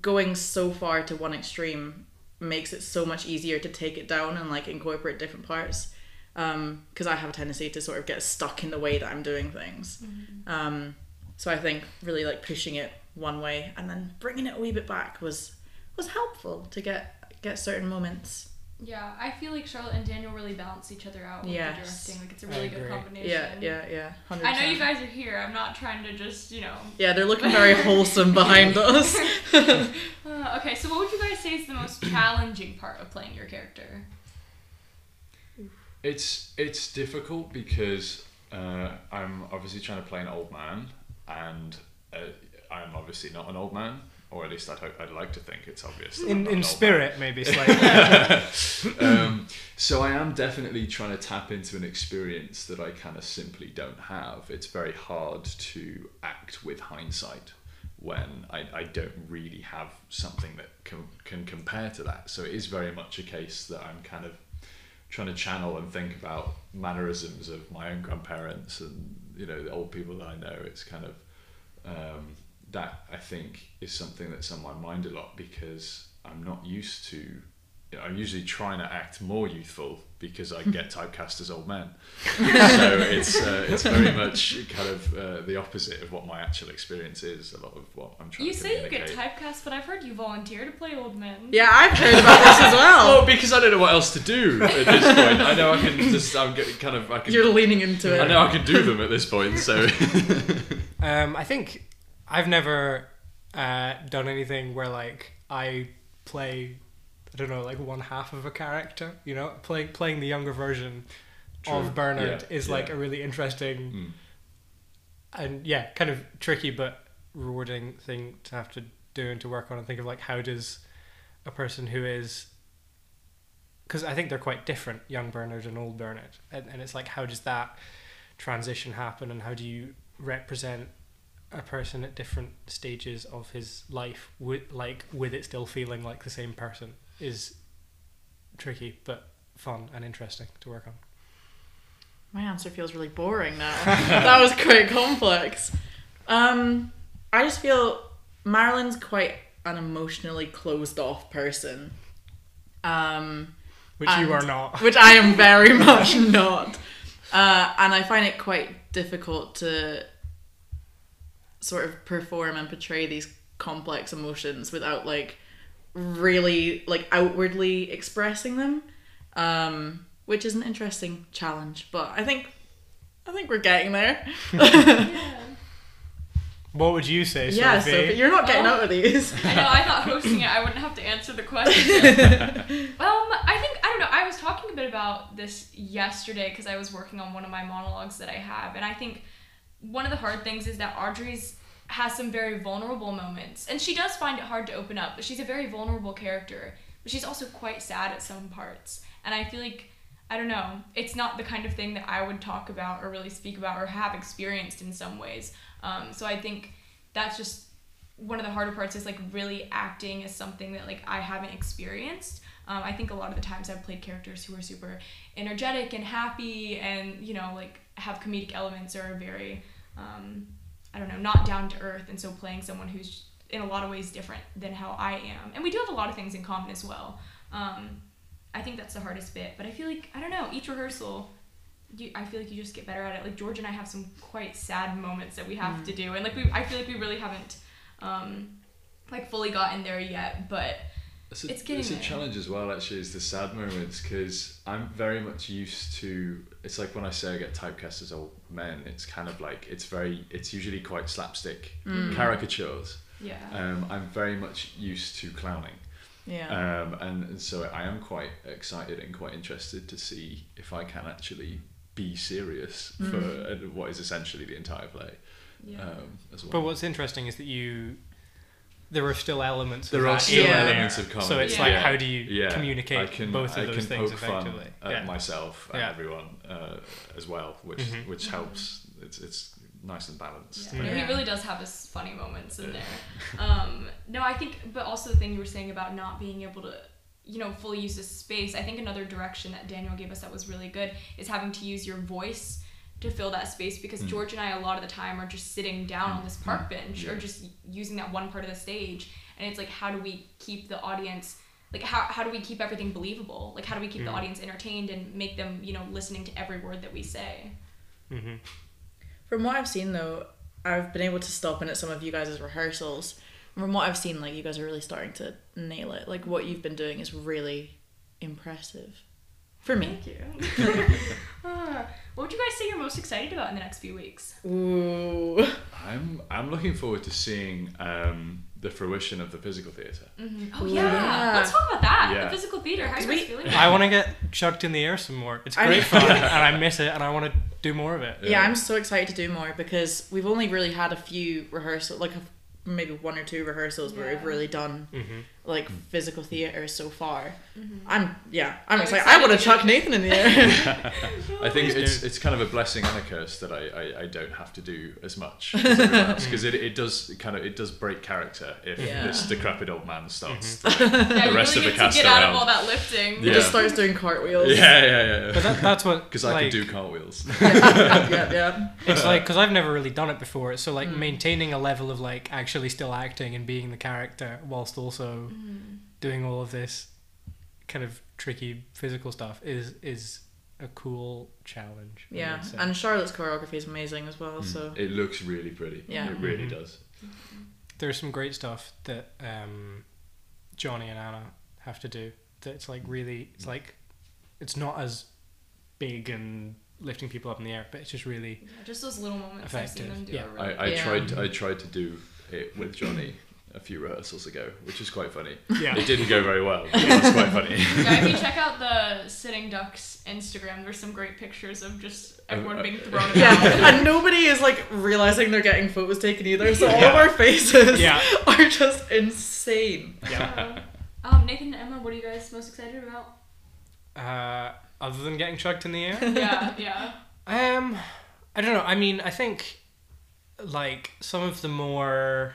[SPEAKER 8] going so far to one extreme makes it so much easier to take it down and like incorporate different parts. Um, because I have a tendency to sort of get stuck in the way that I'm doing things. Um, so I think really like pushing it one way and then bringing it a wee bit back was was helpful to get get certain moments.
[SPEAKER 4] Yeah, I feel like Charlotte and Daniel really balance each other out with
[SPEAKER 8] Yes.
[SPEAKER 4] the directing. Like it's a really good combination.
[SPEAKER 8] Yeah, yeah, yeah. 100%.
[SPEAKER 4] I know you guys are here. I'm not trying to just, you know.
[SPEAKER 8] Yeah, they're looking very wholesome behind us.
[SPEAKER 4] Uh, okay, so what would you guys say is the most challenging part of playing your character?
[SPEAKER 6] It's it's difficult because uh, I'm obviously trying to play an old man, and uh, I'm obviously not an old man, or at least I'd hope I'd like to think it's obvious. that
[SPEAKER 7] In in spirit, maybe slightly.
[SPEAKER 6] um, so I am definitely trying to tap into an experience that I kind of simply don't have. It's very hard to act with hindsight when I, I don't really have something that can, can compare to that. So it is very much a case that I'm kind of trying to channel and think about mannerisms of my own grandparents and you know the old people that I know. It's kind of um, that I think is something that's on my mind a lot because I'm not used to. You know, I'm usually trying to act more youthful because I get typecast as old men. so it's uh, it's very much kind of uh, the opposite of what my actual experience is. A lot of what I'm trying to do.
[SPEAKER 4] You
[SPEAKER 6] to
[SPEAKER 4] say you get typecast, but I've heard you volunteer to play old men.
[SPEAKER 8] yeah, I've heard about this as well.
[SPEAKER 6] Well, because I don't know what else to do at this point. I know I can just I'm getting kind of I can
[SPEAKER 8] You're leaning into it.
[SPEAKER 6] I know I can do them at this point. So
[SPEAKER 7] Um, I think I've never uh, done anything where like I play, I don't know, like one half of a character. You know, playing playing the younger version
[SPEAKER 6] True.
[SPEAKER 7] of Bernard
[SPEAKER 6] Yeah,
[SPEAKER 7] is like a really interesting
[SPEAKER 6] Mm.
[SPEAKER 7] and yeah, kind of tricky but rewarding thing to have to do and to work on and think of like how does a person who is because I think they're quite different, young Bernard and old Bernard, and, and it's like how does that transition happen and how do you represent a person at different stages of his life with like with it still feeling like the same person is tricky but fun and interesting to work on.
[SPEAKER 8] My answer feels really boring now. that was quite complex. Um, I just feel Marilyn's quite an emotionally closed off person. Um,
[SPEAKER 7] Which you are not.
[SPEAKER 8] which I am very much not. Uh, and I find it quite difficult to sort of perform and portray these complex emotions without like really like outwardly expressing them. Um, which is an interesting challenge, but I think I think we're getting there.
[SPEAKER 7] What would you say,
[SPEAKER 8] yeah,
[SPEAKER 7] Sophie?
[SPEAKER 8] Sophie, you're not getting
[SPEAKER 4] Oh.
[SPEAKER 8] out of these.
[SPEAKER 4] I know. I thought hosting it, I wouldn't have to answer the question. um, I think I don't know. I was talking a bit about this yesterday because I was working on one of my monologues that I have, and I think one of the hard things is that Audrey's has some very vulnerable moments, and she does find it hard to open up. But she's a very vulnerable character, but she's also quite sad at some parts, and I feel like. I don't know. It's not the kind of thing that I would talk about or really speak about or have experienced in some ways. Um, so I think that's just one of the harder parts is like really acting as something that like I haven't experienced. Um, I think a lot of the times I've played characters who are super energetic and happy and you know like have comedic elements or are very um, I don't know not down to earth and so playing someone who's in a lot of ways different than how I am and we do have a lot of things in common as well. Um, I think that's the hardest bit, but I feel like I don't know each rehearsal. You, I feel like you just get better at it. Like George and I have some quite sad moments that we have to do, and like we, I feel like we really haven't um, like fully gotten there yet. But
[SPEAKER 6] It's a,
[SPEAKER 4] It's getting
[SPEAKER 6] it's a challenge as well, actually, is the sad moments because I'm very much used to. It's like when I say I get typecast as old men, it's kind of like it's very. It's usually quite slapstick caricatures.
[SPEAKER 4] yeah,
[SPEAKER 6] Um, I'm very much used to clowning,
[SPEAKER 8] yeah.
[SPEAKER 6] um, and, and so I am quite excited and quite interested to see if I can actually be serious for uh, what is essentially the entire play
[SPEAKER 4] yeah.
[SPEAKER 6] um, as well.
[SPEAKER 7] But what's interesting is that you, there are still elements. of
[SPEAKER 6] There are
[SPEAKER 7] that
[SPEAKER 6] still
[SPEAKER 7] in there.
[SPEAKER 6] elements of comedy.
[SPEAKER 7] So it's
[SPEAKER 4] Yeah.
[SPEAKER 7] like,
[SPEAKER 6] yeah.
[SPEAKER 7] how do you
[SPEAKER 6] yeah,
[SPEAKER 7] communicate
[SPEAKER 6] I can,
[SPEAKER 7] both of
[SPEAKER 6] I
[SPEAKER 7] those
[SPEAKER 6] can
[SPEAKER 7] things
[SPEAKER 6] poke
[SPEAKER 7] effectively?
[SPEAKER 6] fun at
[SPEAKER 7] yeah.
[SPEAKER 6] myself and
[SPEAKER 7] Yeah.
[SPEAKER 6] everyone uh, as well, which
[SPEAKER 7] Mhm.
[SPEAKER 6] which helps. It's it's nice and balanced.
[SPEAKER 4] Yeah.
[SPEAKER 8] Yeah.
[SPEAKER 4] He really does have his funny moments in there. Um, no, I think, but also the thing you were saying about not being able to, you know, fully use this space. I think another direction that Daniel gave us that was really good is having to use your voice to fill that space because
[SPEAKER 6] Mm.
[SPEAKER 4] George and I a lot of the time are just sitting down on this park
[SPEAKER 6] Mm.
[SPEAKER 4] bench
[SPEAKER 6] Yeah.
[SPEAKER 4] or just using that one part of the stage, and it's like how do we keep the audience like how, how do we keep everything believable like how do we keep the
[SPEAKER 7] Mhm.
[SPEAKER 4] audience entertained and make them you know listening to every word that we say
[SPEAKER 7] hmm
[SPEAKER 8] From what I've seen though, I've been able to stop in at some of you guys' rehearsals. From what I've seen, like you guys are really starting to nail it. Like what you've been doing is really impressive. For me.
[SPEAKER 4] thank you Ah, what would you guys say you're most excited about in the next few weeks
[SPEAKER 8] Ooh.
[SPEAKER 6] I'm I'm looking forward to seeing um, the fruition of the physical theatre.
[SPEAKER 4] oh yeah.
[SPEAKER 8] yeah.
[SPEAKER 4] let's talk about that
[SPEAKER 6] Yeah.
[SPEAKER 4] the physical theater how are you
[SPEAKER 8] we-
[SPEAKER 4] guys feeling
[SPEAKER 7] I want to get chucked in the air some more. It's great fun, and I miss it, and I want to do more of it.
[SPEAKER 8] Yeah. I'm so excited to do more because we've only really had a few rehearsals, like a, maybe one or two rehearsals where we've really done
[SPEAKER 7] hmm
[SPEAKER 8] like physical theatre so far.
[SPEAKER 4] Mm-hmm.
[SPEAKER 8] I'm yeah, I'm
[SPEAKER 4] I'm
[SPEAKER 8] excited. I want to chuck Nathan in the air.
[SPEAKER 6] I think it's it's kind of a blessing and a curse that I, I, I don't have to do as much as everyone else because it, it does kind of it does break character if
[SPEAKER 8] Yeah.
[SPEAKER 6] this decrepit old man starts.
[SPEAKER 4] yeah,
[SPEAKER 6] the rest
[SPEAKER 4] really
[SPEAKER 6] of the
[SPEAKER 4] get
[SPEAKER 6] cast
[SPEAKER 4] to get out of all that lifting
[SPEAKER 8] He just starts doing cartwheels.
[SPEAKER 6] Yeah, yeah, yeah.
[SPEAKER 7] But that, that's what
[SPEAKER 6] Because I
[SPEAKER 7] like,
[SPEAKER 6] can do cartwheels.
[SPEAKER 8] yeah, yeah, yeah.
[SPEAKER 7] It's like because I've never really done it before. So
[SPEAKER 8] Mm.
[SPEAKER 7] like maintaining a level of like actually still acting and being the character whilst also doing all of this kind of tricky physical stuff is is a cool challenge.
[SPEAKER 8] Yeah, and Charlotte's choreography is amazing as well. So
[SPEAKER 6] it looks really pretty.
[SPEAKER 8] Yeah.
[SPEAKER 6] it really
[SPEAKER 7] Mhm.
[SPEAKER 6] does.
[SPEAKER 7] there's some great stuff that um, Johnny and Anna have to do. That's like really, it's like it's not as big and lifting people up in the air, but it's just really
[SPEAKER 4] Yeah, just those little moments I've seen
[SPEAKER 7] Effective,
[SPEAKER 4] them do
[SPEAKER 7] yeah.
[SPEAKER 4] really
[SPEAKER 6] I, I
[SPEAKER 8] Yeah.
[SPEAKER 6] tried I tried to do it with Johnny a few rehearsals ago, which is quite funny.
[SPEAKER 7] yeah.
[SPEAKER 6] It didn't go very well, but it was quite funny.
[SPEAKER 4] yeah, if you check out the Sitting Ducks Instagram, there's some great pictures of just everyone being thrown about.
[SPEAKER 8] yeah, and nobody is like realizing they're getting photos taken either. So all of our faces
[SPEAKER 7] Yeah.
[SPEAKER 8] are just insane.
[SPEAKER 7] yeah.
[SPEAKER 4] Um, Nathan and Emma, what are you guys most excited about?
[SPEAKER 7] Uh, other than getting chucked in the air,
[SPEAKER 4] Yeah, yeah.
[SPEAKER 7] um, I don't know. I mean, I think like some of the more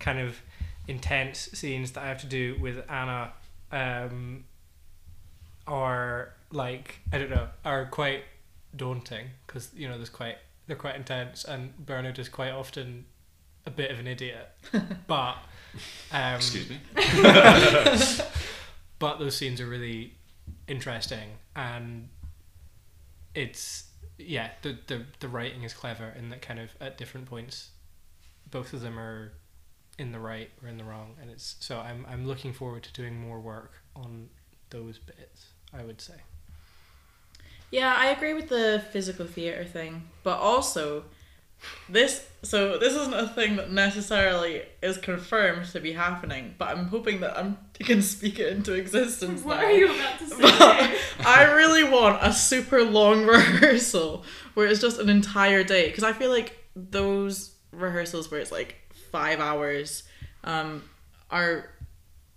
[SPEAKER 7] kind of intense scenes that I have to do with Anna um, are like I don't know are quite daunting because you know there's quite they're quite intense and Bernard is quite often a bit of an idiot, but um,
[SPEAKER 6] Excuse me.
[SPEAKER 7] but those scenes are really interesting and it's yeah the, the the writing is clever in that kind of at different points both of them are in the right or in the wrong and it's so i'm i'm looking forward to doing more work on those bits i would say
[SPEAKER 8] Yeah, I agree with the physical theatre thing, but also this so this isn't a thing that necessarily is confirmed to be happening, but I'm hoping that I'm I can speak it into existence
[SPEAKER 4] What
[SPEAKER 8] now.
[SPEAKER 4] are you about to say?
[SPEAKER 8] But I really want a super long rehearsal where it's just an entire day because I feel like those rehearsals where it's like five hours um, are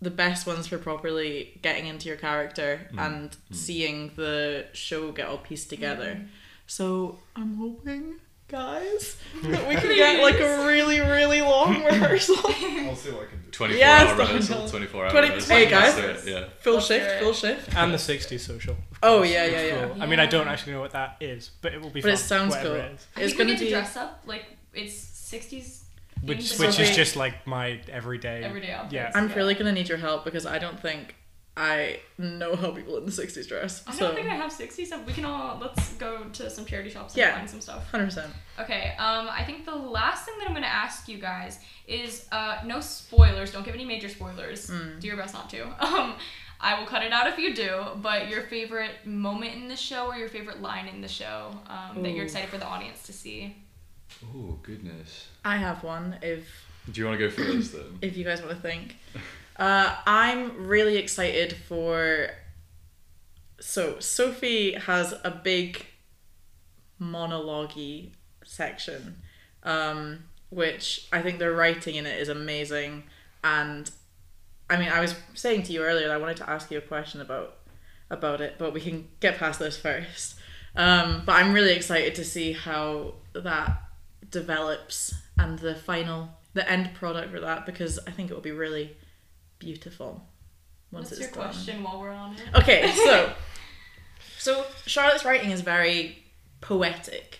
[SPEAKER 8] the best ones for properly getting into your character mm. and mm. seeing the show get all pieced together. Mm. So I'm hoping, guys, that we can get like a really, really long rehearsal.
[SPEAKER 6] I'll see what I can do. 24
[SPEAKER 8] Yes,
[SPEAKER 6] hour
[SPEAKER 8] Daniel.
[SPEAKER 6] rehearsal, 24 hour
[SPEAKER 8] 20
[SPEAKER 6] rehearsal.
[SPEAKER 8] Hey, guys.
[SPEAKER 6] Yeah.
[SPEAKER 8] full
[SPEAKER 4] Let's
[SPEAKER 8] shift,
[SPEAKER 4] it.
[SPEAKER 8] full shift.
[SPEAKER 7] and the 60s social
[SPEAKER 8] Oh,
[SPEAKER 7] course,
[SPEAKER 8] yeah,
[SPEAKER 7] which
[SPEAKER 8] yeah, yeah.
[SPEAKER 7] i mean i don't actually know what that is but it will be
[SPEAKER 8] But
[SPEAKER 7] fun
[SPEAKER 8] it sounds
[SPEAKER 7] whatever
[SPEAKER 8] cool.
[SPEAKER 7] it is.
[SPEAKER 4] I
[SPEAKER 8] It's
[SPEAKER 4] think
[SPEAKER 8] gonna
[SPEAKER 4] get to
[SPEAKER 8] be
[SPEAKER 4] dress up like it's 60s
[SPEAKER 7] which
[SPEAKER 4] themed
[SPEAKER 7] which is just like my everyday
[SPEAKER 4] everyday outfits.
[SPEAKER 7] yeah
[SPEAKER 8] I'm
[SPEAKER 4] yeah.
[SPEAKER 8] really gonna need your help because I don't think I know how people in the 60s dress.
[SPEAKER 4] I don't
[SPEAKER 8] So,
[SPEAKER 4] think I have 60s stuff. We can all let's go to some charity shops and
[SPEAKER 8] Yeah.
[SPEAKER 4] find some stuff.
[SPEAKER 8] 100%.
[SPEAKER 4] Okay, um, I think the last thing that I'm gonna ask you guys is uh, no spoilers. Don't give any major spoilers.
[SPEAKER 8] Mm.
[SPEAKER 4] Do your best not to. Um, I will cut it out if you do. But your favorite moment in the show or your favorite line in the show um, that you're excited for the audience to see.
[SPEAKER 6] Oh, goodness.
[SPEAKER 8] I have one if
[SPEAKER 6] Do you want to go first then?
[SPEAKER 8] if you guys want to think. Uh, I'm really excited for. So Sophie has a big monologue section, um, which I think the writing in it is amazing. And I mean, I was saying to you earlier that I wanted to ask you a question about about it, but we can get past this first. Um, but I'm really excited to see how that develops and the final, the end product for that because I think it will be really beautiful once
[SPEAKER 4] What's
[SPEAKER 8] it's
[SPEAKER 4] your
[SPEAKER 8] done.
[SPEAKER 4] question while we're on it?
[SPEAKER 8] Okay, so so Charlotte's writing is very poetic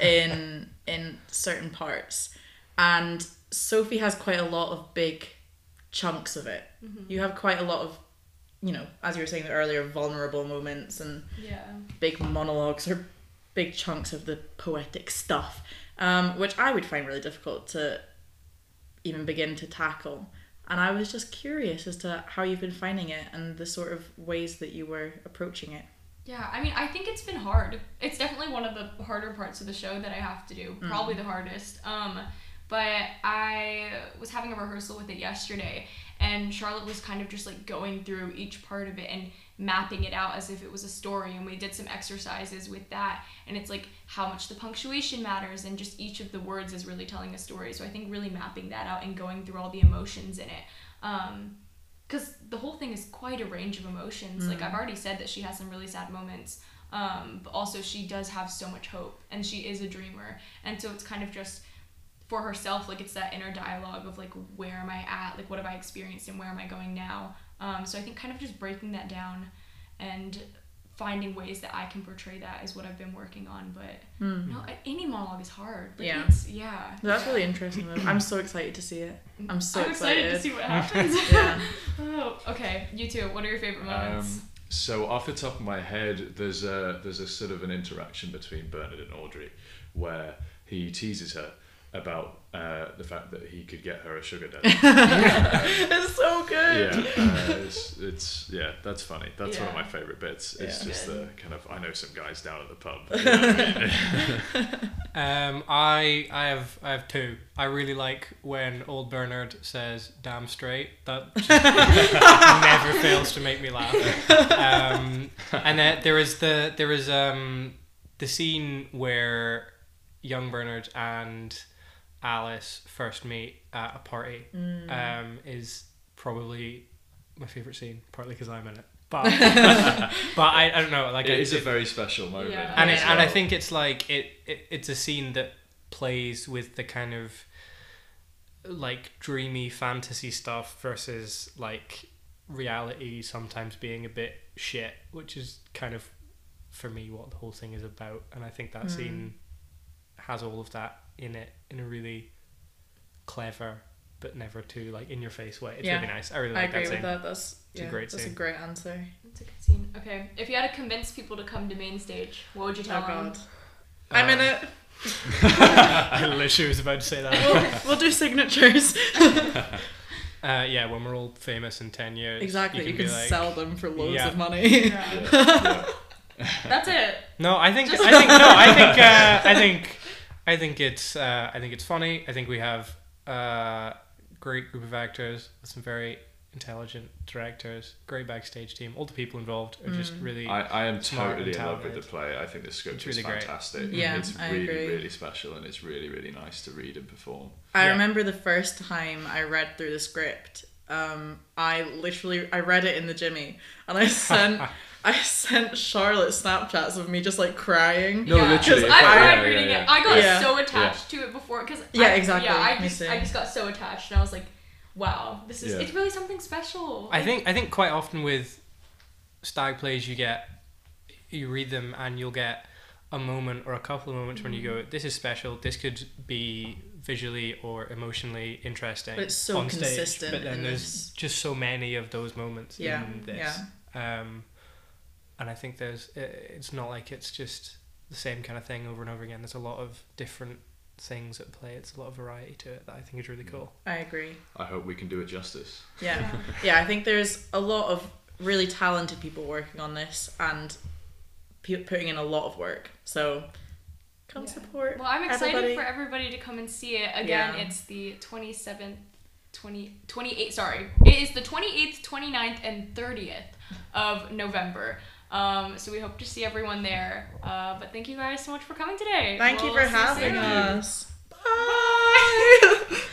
[SPEAKER 8] in in certain parts, and Sophie has quite a lot of big chunks of it. Mm-hmm. You have quite a lot of you know, as you were saying earlier, vulnerable moments and
[SPEAKER 4] Yeah.
[SPEAKER 8] big monologues or big chunks of the poetic stuff, um, which I would find really difficult to even begin to tackle. And I was just curious as to how you've been finding it and the sort of ways that you were approaching it.
[SPEAKER 4] Yeah, I mean, I think it's been hard. It's definitely one of the harder parts of the show that I have to do. Probably the hardest. Um, but I was having a rehearsal with it yesterday, and Charlotte was kind of just like going through each part of it and mapping it out as if it was a story. And we did some exercises with that, and it's like how much the punctuation matters, and just each of the words is really telling a story. So I think really mapping that out and going through all the emotions in it. Um, because the whole thing is quite a range of emotions. Like I've already said that she has some really sad moments, um, but also she does have so much hope, and she is a dreamer, and so it's kind of just for herself, like it's that inner dialogue of like where am I at, like what have I experienced, and where am I going now. Um, so I think kind of just breaking that down and finding ways that I can portray that is what I've been working on. But no, any monologue is hard. Like,
[SPEAKER 8] Yeah.
[SPEAKER 4] it's, yeah.
[SPEAKER 8] That's really interesting. Though. I'm so excited to see it. I'm so
[SPEAKER 4] I'm
[SPEAKER 8] excited.
[SPEAKER 4] excited to see what happens.
[SPEAKER 8] Yeah.
[SPEAKER 4] oh, okay. You too. What are your favorite moments?
[SPEAKER 6] Um, so off the top of my head, there's a there's a sort of an interaction between Bernard and Audrey, where he teases her about uh, the fact that he could get her a sugar daddy.
[SPEAKER 8] it's so good.
[SPEAKER 6] yeah, uh, it's, it's yeah, that's funny. That's one of my favorite bits. It's
[SPEAKER 8] Yeah.
[SPEAKER 6] just the kind of I know some guys down at the pub. you know I mean?
[SPEAKER 7] Um, I I have I have two. I really like when old Bernard says "damn straight." That never fails to make me laugh. Um, and then there is the there is um the scene where young Bernard and Alice first meet at a party. Um, is probably my favorite scene, partly because I'm in it. But but I, I don't know like
[SPEAKER 6] it is a very special moment.
[SPEAKER 4] Yeah.
[SPEAKER 7] and
[SPEAKER 6] as
[SPEAKER 7] it, and I think it's like it, it it's a scene that plays with the kind of like dreamy fantasy stuff versus like reality sometimes being a bit shit, which is kind of for me what the whole thing is about. And I think that scene has all of that in it in a really clever but never too like in your face way. It's
[SPEAKER 8] Yeah.
[SPEAKER 7] really nice. I really
[SPEAKER 8] I
[SPEAKER 7] like
[SPEAKER 8] agree
[SPEAKER 7] that
[SPEAKER 8] with
[SPEAKER 7] scene.
[SPEAKER 8] that. That's
[SPEAKER 7] It's a
[SPEAKER 8] yeah,
[SPEAKER 7] great
[SPEAKER 8] That's a
[SPEAKER 7] scene.
[SPEAKER 8] great answer.
[SPEAKER 4] It's a good scene. Okay, if you had to convince people to come to main stage, what would you tell
[SPEAKER 8] Oh
[SPEAKER 4] them?
[SPEAKER 8] god. I'm in
[SPEAKER 7] Um,
[SPEAKER 8] it.
[SPEAKER 7] I literally was about to say that.
[SPEAKER 8] We'll, we'll do signatures.
[SPEAKER 7] Uh, yeah, when we're all famous in ten years,
[SPEAKER 8] exactly. You can,
[SPEAKER 7] be like,
[SPEAKER 8] sell them for loads
[SPEAKER 7] Yeah.
[SPEAKER 8] of money.
[SPEAKER 4] Yeah. That's it.
[SPEAKER 7] No, I think I think no, I think uh, I think I think it's uh, I think it's funny. I think we have a great group of actors with some very intelligent directors, great backstage team. All the people involved are just really.
[SPEAKER 6] I, I am
[SPEAKER 7] Smart
[SPEAKER 6] totally
[SPEAKER 7] and
[SPEAKER 6] in love with the play. I think the script
[SPEAKER 7] It's
[SPEAKER 6] is
[SPEAKER 7] really great.
[SPEAKER 6] fantastic.
[SPEAKER 8] Yeah,
[SPEAKER 6] it's
[SPEAKER 8] I
[SPEAKER 6] really,
[SPEAKER 8] agree.
[SPEAKER 6] really special, and it's really, really nice to read and perform.
[SPEAKER 8] I
[SPEAKER 7] Yeah.
[SPEAKER 8] remember the first time I read through the script. Um, I literally I read it in the Jimmy, and I sent I sent Charlotte Snapchats of me just like crying.
[SPEAKER 6] No,
[SPEAKER 4] Yeah.
[SPEAKER 6] literally.
[SPEAKER 4] I
[SPEAKER 6] if I-
[SPEAKER 4] tried
[SPEAKER 6] yeah,
[SPEAKER 4] reading
[SPEAKER 6] yeah,
[SPEAKER 4] it. I got
[SPEAKER 8] Yeah.
[SPEAKER 4] so attached to it before because
[SPEAKER 8] Yeah,
[SPEAKER 4] I,
[SPEAKER 8] exactly.
[SPEAKER 4] Yeah, I just. I just got so attached and I was like, wow, this is
[SPEAKER 6] Yeah.
[SPEAKER 4] it's really something special.
[SPEAKER 7] I think I think quite often with stag plays you get you read them and you'll get a moment or a couple of moments when you go this is special this could be visually or emotionally interesting
[SPEAKER 8] But it's so
[SPEAKER 7] on stage
[SPEAKER 8] consistent
[SPEAKER 7] but then there's
[SPEAKER 8] this.
[SPEAKER 7] just so many of those moments
[SPEAKER 8] Yeah,
[SPEAKER 7] in this um and I think there's it's not like it's just the same kind of thing over and over again there's a lot of different things at play it's a lot of variety to it that I think is really mm. cool
[SPEAKER 8] I agree.
[SPEAKER 6] I hope we can do it justice.
[SPEAKER 8] Yeah. yeah, I think there's a lot of really talented people working on this and putting in a lot of work. So come
[SPEAKER 4] Yeah.
[SPEAKER 8] support.
[SPEAKER 4] Well, I'm excited
[SPEAKER 8] everybody.
[SPEAKER 4] for everybody to come and see it. Again,
[SPEAKER 8] Yeah.
[SPEAKER 4] it's the 27th, 20, 28th, sorry. It is the 28th, 29th, and 30th of November. Um, so we hope to see everyone there. Uh, but thank you guys so much for coming today.
[SPEAKER 8] Thank
[SPEAKER 4] we'll you
[SPEAKER 8] for
[SPEAKER 4] having
[SPEAKER 8] us. Bye. Bye.